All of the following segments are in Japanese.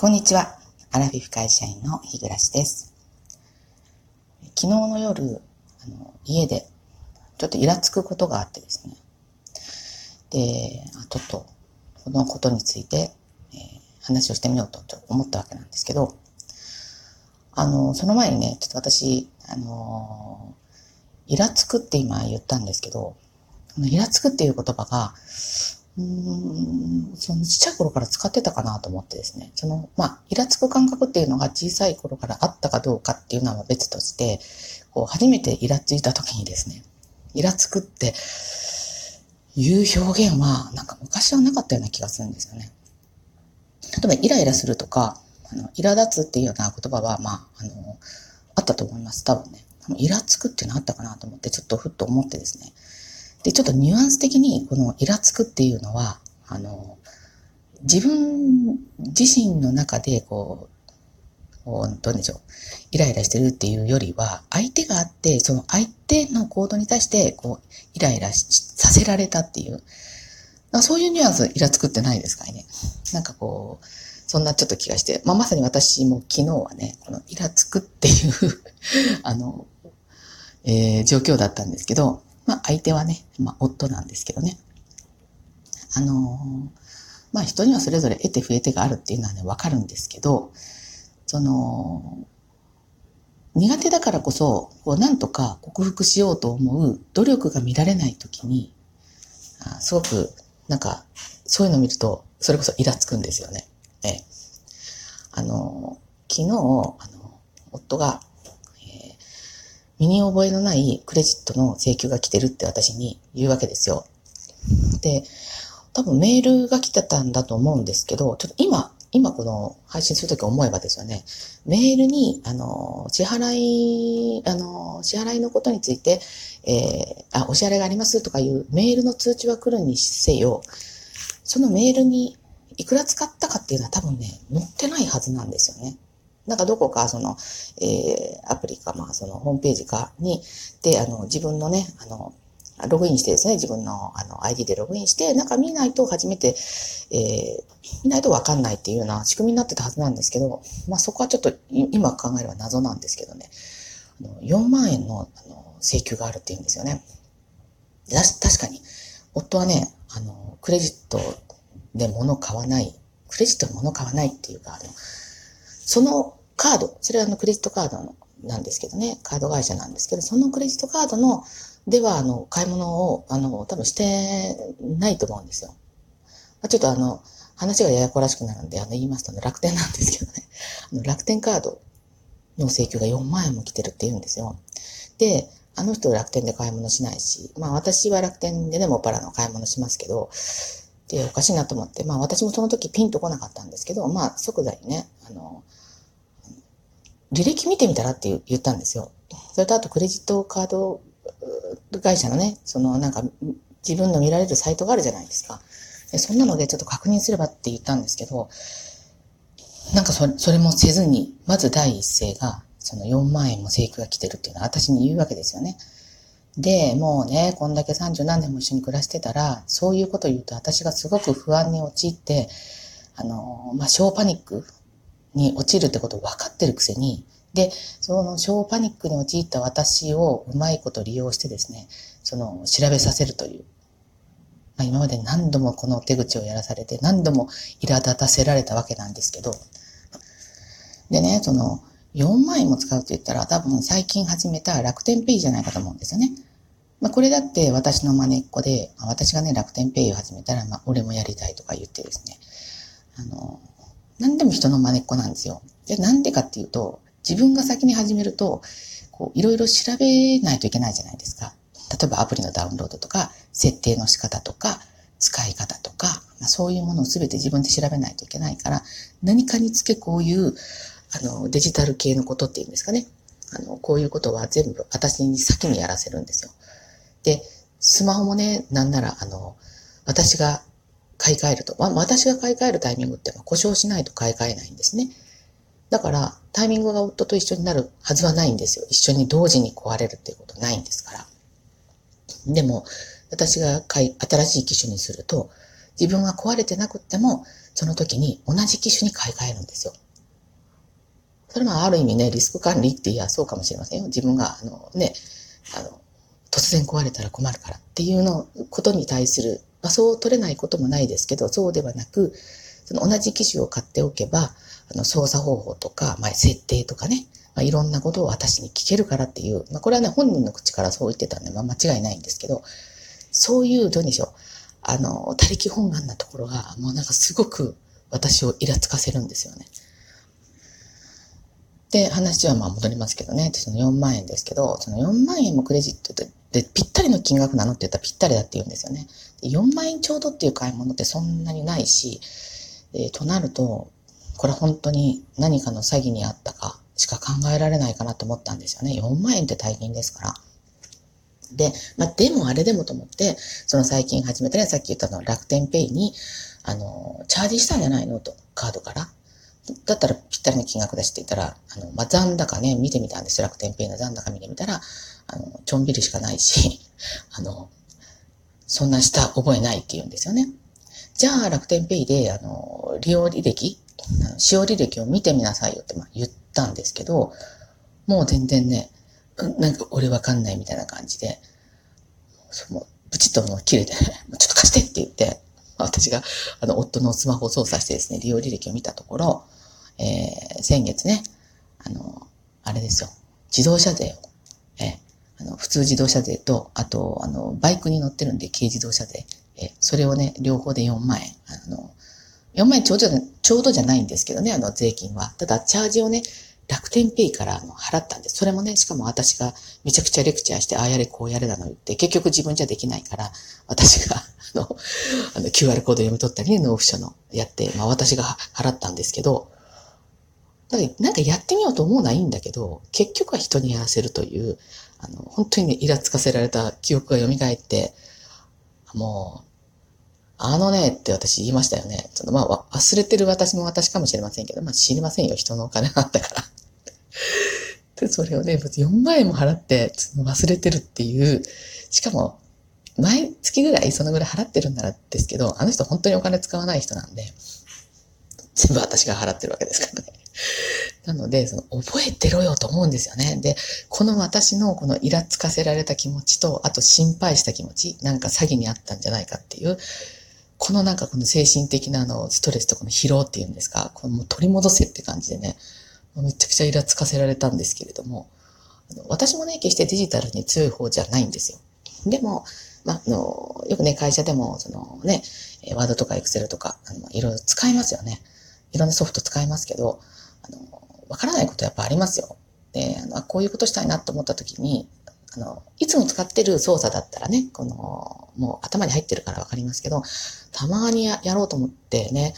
こんにちは。アラフィフ会社員の日暮です。昨日の夜、あの家でちょっとイラつくことがあってですね。で、ちょっとこのことについて、えー、話をしてみようと思ったわけなんですけど、あの、その前にね、ちょっと私、あのイラつくって今言ったんですけど、イラつくっていう言葉が、うん、そのちっちゃい頃から使ってたかなと思ってですね、その、まあ、イラつく感覚っていうのが小さい頃からあったかどうかっていうのは別として、こう、初めてイラついた時にですね、イラつくっていう表現は、なん。か昔はなかったような気がするん。ですよね。例えば、イライラするとか、あの、苛立つっていうような言葉は、まあ、あの、あったと思います。多分ね。イラつくっていうのあったかなと思って、ちょっとふっと思ってですね。で、ちょっとニュアンス的にこのイラつくっていうのは、あの、自分自身の中でこう、こうどうでしょう、イライラしてるっていうよりは、相手があって、その相手の行動に対して、こう、イライラさせられたっていう、そういうニュアンス、イラつくってないですかね。なんかこう、そんなちょっと気がして、まあ、まさに私も昨日はね、このイラつくっていう あの、えー、状況だったんですけど、まあ相手はね、まあ夫なんですけどね。あのー、まあ人にはそれぞれ得て増えてがあるっていうのはね、わかるんですけど、その、苦手だからこそ、こうなんとか克服しようと思う努力が見られないときに、すごく、なんか、そういうのを見ると、それこそイラつくんですよね。ええ。あの、昨日、あの、夫が、身に覚えのないクレジットの請求が来てるって私に言うわけですよ。で、多分メールが来てたんだと思うんですけど、ちょっと今、今この配信するとき思えばですよね、メールに、あの、支払い、あの、支払いのことについて、えー、あ、お支払いがありますとかいうメールの通知は来るにせよ、そのメールにいくら使ったかっていうのは多分ね、載ってないはずなんですよね。なんかどこか、その、えー、アプリか、まあ、その、ホームページかに、で、あの、自分のね、あの、ログインしてですね、自分のあの ID でログインして、なんか見ないと初めて、えー、見ないとわかんないっていうような仕組みになってたはずなんですけど、まあそこはちょっと今考えれば謎なんですけどね、あの4万円のあの請求があるっていうんですよね。確かに、夫はね、あの、クレジットで物買わない、クレジットで物買わないっていうか、あの、そのカード、それはあのクレジットカードのなんですけどね、カード会社なんですけど、そのクレジットカードの、では、あの、買い物を、あの、多分してないと思うんですよ。ちょっとあの、話がややこらしくなるんで、あの、言いますと、ね、楽天なんですけどね、あの、楽天カードの請求が4万円も来てるって言うんですよ。で、あの人は楽天で買い物しないし、まあ私は楽天でね、もパラの買い物しますけど、で、おかしいなと思って、まあ私もその時ピンとこなかったんですけど、まあ即座にね、あの、履歴見てみたらって言ったんですよ。それとあとクレジットカード会社のね、そのなんか自分の見られるサイトがあるじゃないですか。でそんなのでちょっと確認すればって言ったんですけど、なんかそれそれもせずに、まず第一声が、その4万円も請求が来てるっていうのは私に言うわけですよね。で、もうね、こんだけ30何年も一緒に暮らしてたら、そういうこと言うと私がすごく不安に陥って、あの、まあ、小パニックに陥るってことを分かってるくせに、で、その小パニックに陥った私をうまいこと利用してですね、その調べさせるという。まあ、今まで何度もこの手口をやらされて何度も苛立たせられたわけなんですけど、でね、その4万円も使うと言ったら多分最近始めた楽天ペイじゃないかと思うんですよね。まあ、これだって私の真似っこで、私がね、楽天ペイを始めたら、まあ、俺もやりたいとか言ってですね、あの、何でも人の真似っこなんですよ。で、なんでかっていうと、自分が先に始めると、こう、いろいろ調べないといけないじゃないですか。例えばアプリのダウンロードとか、設定の仕方とか、使い方とか、まあ、そういうものを全て自分で調べないといけないから、何かにつけこういう、あの、デジタル系のことっていうんですかね。あの、こういうことは全部私に先にやらせるんですよ。で、スマホもね、なんなら、あの、私が買い替えると、まあ、私が買い替えるタイミングって故障しないと買い替えないんですね。だから、タイミングが夫と一緒になるはずはないんですよ。一緒に同時に壊れるっていうことないんですから。でも、私が買い、新しい機種にすると、自分が壊れてなくても、その時に同じ機種に買い替えるんですよ。それもある意味ね、リスク管理って言えばそうかもしれませんよ。自分が、あのね、あの、突然壊れたら困るからっていうのことに対する、まあ、そう取れないこともないですけど、そうではなく、その同じ機種を買っておけば、あの、操作方法とか、まあ、設定とかね、まあ、いろんなことを私に聞けるからっていう、まあ、これはね、本人の口からそう言ってたんで、まあ、間違いないんですけど、そういう、どうでしょう、あの、他力本願なところが、もうなんかすごく私をイラつかせるんですよね。で、話はまあ戻りますけどね、その4万円ですけど、その4万円もクレジットででぴったりの金額なのって言ったらぴったりだって言うんですよね。4万円ちょうどっていう買い物ってそんなにないし、えー、となると、これ本当に何かの詐欺にあったかしか考えられないかなと思ったんですよね。4万円って大金ですから。で、まあ、でもあれでもと思って、その最近始めたね、さっき言ったの楽天ペイに、あの、チャージしたんじゃないのと、カードから。だったらぴったりの金額だしって言ったら、あの、まあ、残高ね、見てみたんですよ楽天ペイの残高見てみたら、あの、ちょんびりしかないし、あの、そんなした覚えないって言うんですよね。じゃあ楽天ペイで、あの、利用履歴、使用履歴を見てみなさいよって、まあ、言ったんですけど、もう全然ね、なんか俺わかんないみたいな感じで、もう、ブチッと切れて、ちょっと貸してって言って、私が、あの、夫のスマホを操作してですね、利用履歴を見たところ、えー、先月ね、あの、あれですよ、自動車税を、あの、普通自動車税と、あと、あの、バイクに乗ってるんで、軽自動車税、え、それをね、両方で4万円、あの、4万円ちょうど、ちょうどじゃないんですけどね、あの、税金は。ただ、チャージをね、楽天ペイからあの払ったんです。それもね、しかも私がめちゃくちゃレクチャーして、ああやれこうやれだの言って、結局自分じゃできないから、私が、あの、あの QR コード読み取ったりね、納付書のやって、まあ私が払ったんですけど、なんかやってみようと思うのはいいんだけど、結局は人にやらせるという、あの、本当にね、イラつかせられた記憶が蘇って、もう、あのねって私言いましたよね。ちょっとまあ忘れてる私も私かもしれませんけど、まあ知りませんよ。人のお金なんだから。で、それをね、4万円も払って忘れてるっていう、しかも、毎月ぐらいそのぐらい払ってるんならですけど、あの人本当にお金使わない人なんで、全部私が払ってるわけですからね。なので、その、覚えてろよと思うんですよね。で、この私のこのイラつかせられた気持ちと、あと心配した気持ち、なんか詐欺にあったんじゃないかっていう、このなんかこの精神的なあのストレスとかの疲労っていうんですか、このもう取り戻せって感じでね、めちゃくちゃイラつかせられたんですけれども、私もね、決してデジタルに強い方じゃないんですよ。でも、まあ、あの、よくね、会社でも、そのね、ワードとかエクセルとか、あの、いろいろ使いますよね。いろんなソフト使いますけど、わからないことやっぱありますよ。で、あの、こういうことしたいなと思った時に、あの、いつも使ってる操作だったらね、この、もう頭に入ってるからわかりますけど、たまにやろうと思ってね、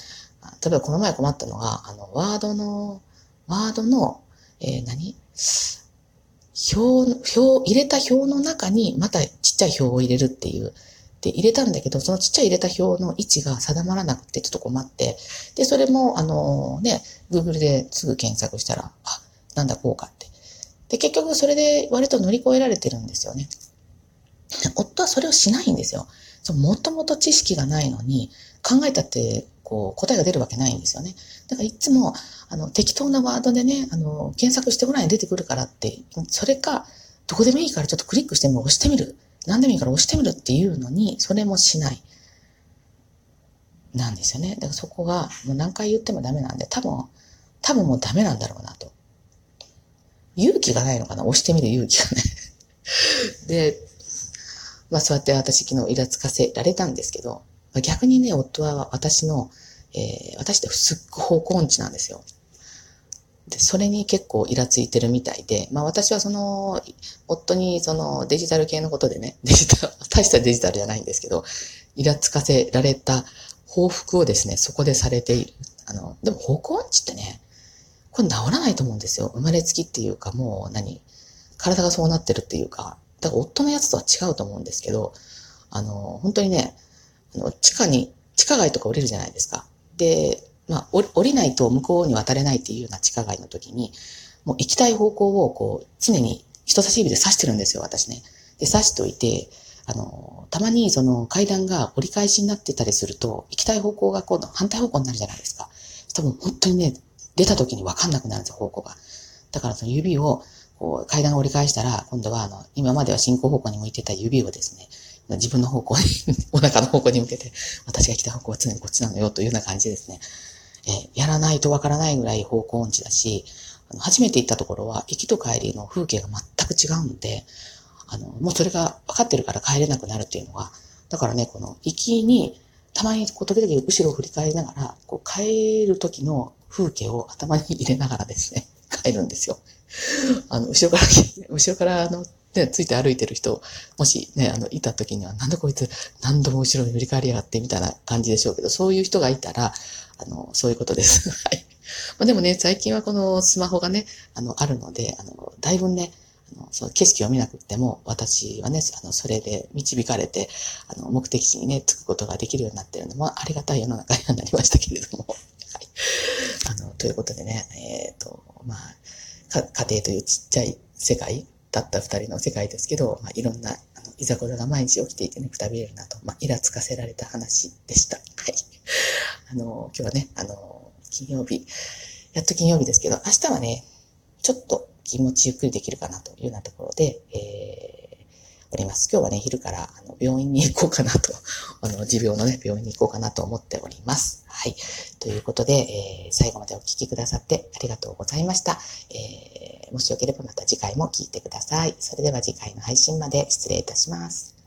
例えばこの前困ったのが、あの、ワードの、ワードの、えー、何？表、表、入れた表の中にまたちっちゃい表を入れるっていう。で、入れたんだけど、そのちっちゃい入れた表の位置が定まらなくてちょっと困って、で、それも、あのね、Google ですぐ検索したら、あ、なんだこうかって。で、結局それで割と乗り越えられてるんですよね。夫はそれをしないんですよ。もともと知識がないのに、考えたって、こう、答えが出るわけないんですよね。だからいつも、あの、適当なワードでね、あの、検索してごらん出てくるからって、それか、どこでもいいからちょっとクリックしてみる、押してみる。何でもいいから押してみるっていうのに、それもしない。なんですよね。だからそこが、もう何回言ってもダメなんで、多分、多分もうダメなんだろうなと。勇気がないのかな？押してみる勇気がね。で、まあそうやって私昨日イラつかせられたんですけど、逆にね、夫は私の、えー、私ってすっごい方向音痴なんですよ。で、それに結構イラついてるみたいで、まあ私はその、夫にそのデジタル系のことでね、デジタル、大したデジタルじゃないんですけど、イラつかせられた報復をですね、そこでされている。あの、でも方向音痴ってね、これ治らないと思うんですよ。生まれつきっていうか、もう何体がそうなってるっていうか、だから夫のやつとは違うと思うんですけど、あの、本当にね、あの、地下に、地下街とか降りるじゃないですか。で、まあ、降りないと向こうに渡れないっていうような地下街の時に、もう行きたい方向をこう、常に人差し指で指してるんですよ、私ね。で、指しといて、あの、たまにその階段が折り返しになってたりすると、行きたい方向が今度反対方向になるじゃないですか。多分本当にね、出た時にわかんなくなるんですよ、方向が。だからその指を、こう、階段を折り返したら、今度はあの、今までは進行方向に向いてた指をですね、自分の方向にお腹の方向に向けて、私が来た方向は常にこっちなのよというような感じですね。えやらないとわからないぐらい方向音痴だし、あの初めて行ったところは、行きと帰りの風景が全く違うんで、あの、もうそれが分かってるから帰れなくなるっていうのは、だからね、この行きに、たまにこう時々後ろを振り返りながら、こう帰る時の風景を頭に入れながらですね、帰るんですよ。あの、後ろから、後ろからあの、ね、ついて歩いてる人、もしね、あの、いた時には、なんでこいつ何度も後ろに振り返りやがってみたいな感じでしょうけど、そういう人がいたら、あの、そういうことです。はい。まあ、でもね、最近はこのスマホがね、あの、あるので、あの、だいぶね、あの、その景色を見なくても、私はね、あの、それで導かれて、あの、目的地にね、着くことができるようになってるのも、ありがたい世の中にはなりましたけれども。はい。あの、ということでね、えっ、ー、と、まあ、家庭というちっちゃい世界たった二人の世界ですけど、まあ、いろんな、あの、いざこざが毎日起きていてね、くたびれるなと、まあ、イラつかせられた話でした。はい。あの、今日はね、あの、金曜日、やっと金曜日ですけど、明日はね、ちょっと気持ちゆっくりできるかなというようなところで、えーおります。今日はね、昼から、あの、病院に行こうかなと、あの、持病のね、病院に行こうかなと思っております。はい。ということで、えー、最後までお聴きくださってありがとうございました。えー、もしよければまた次回も聴いてください。それでは次回の配信まで失礼いたします。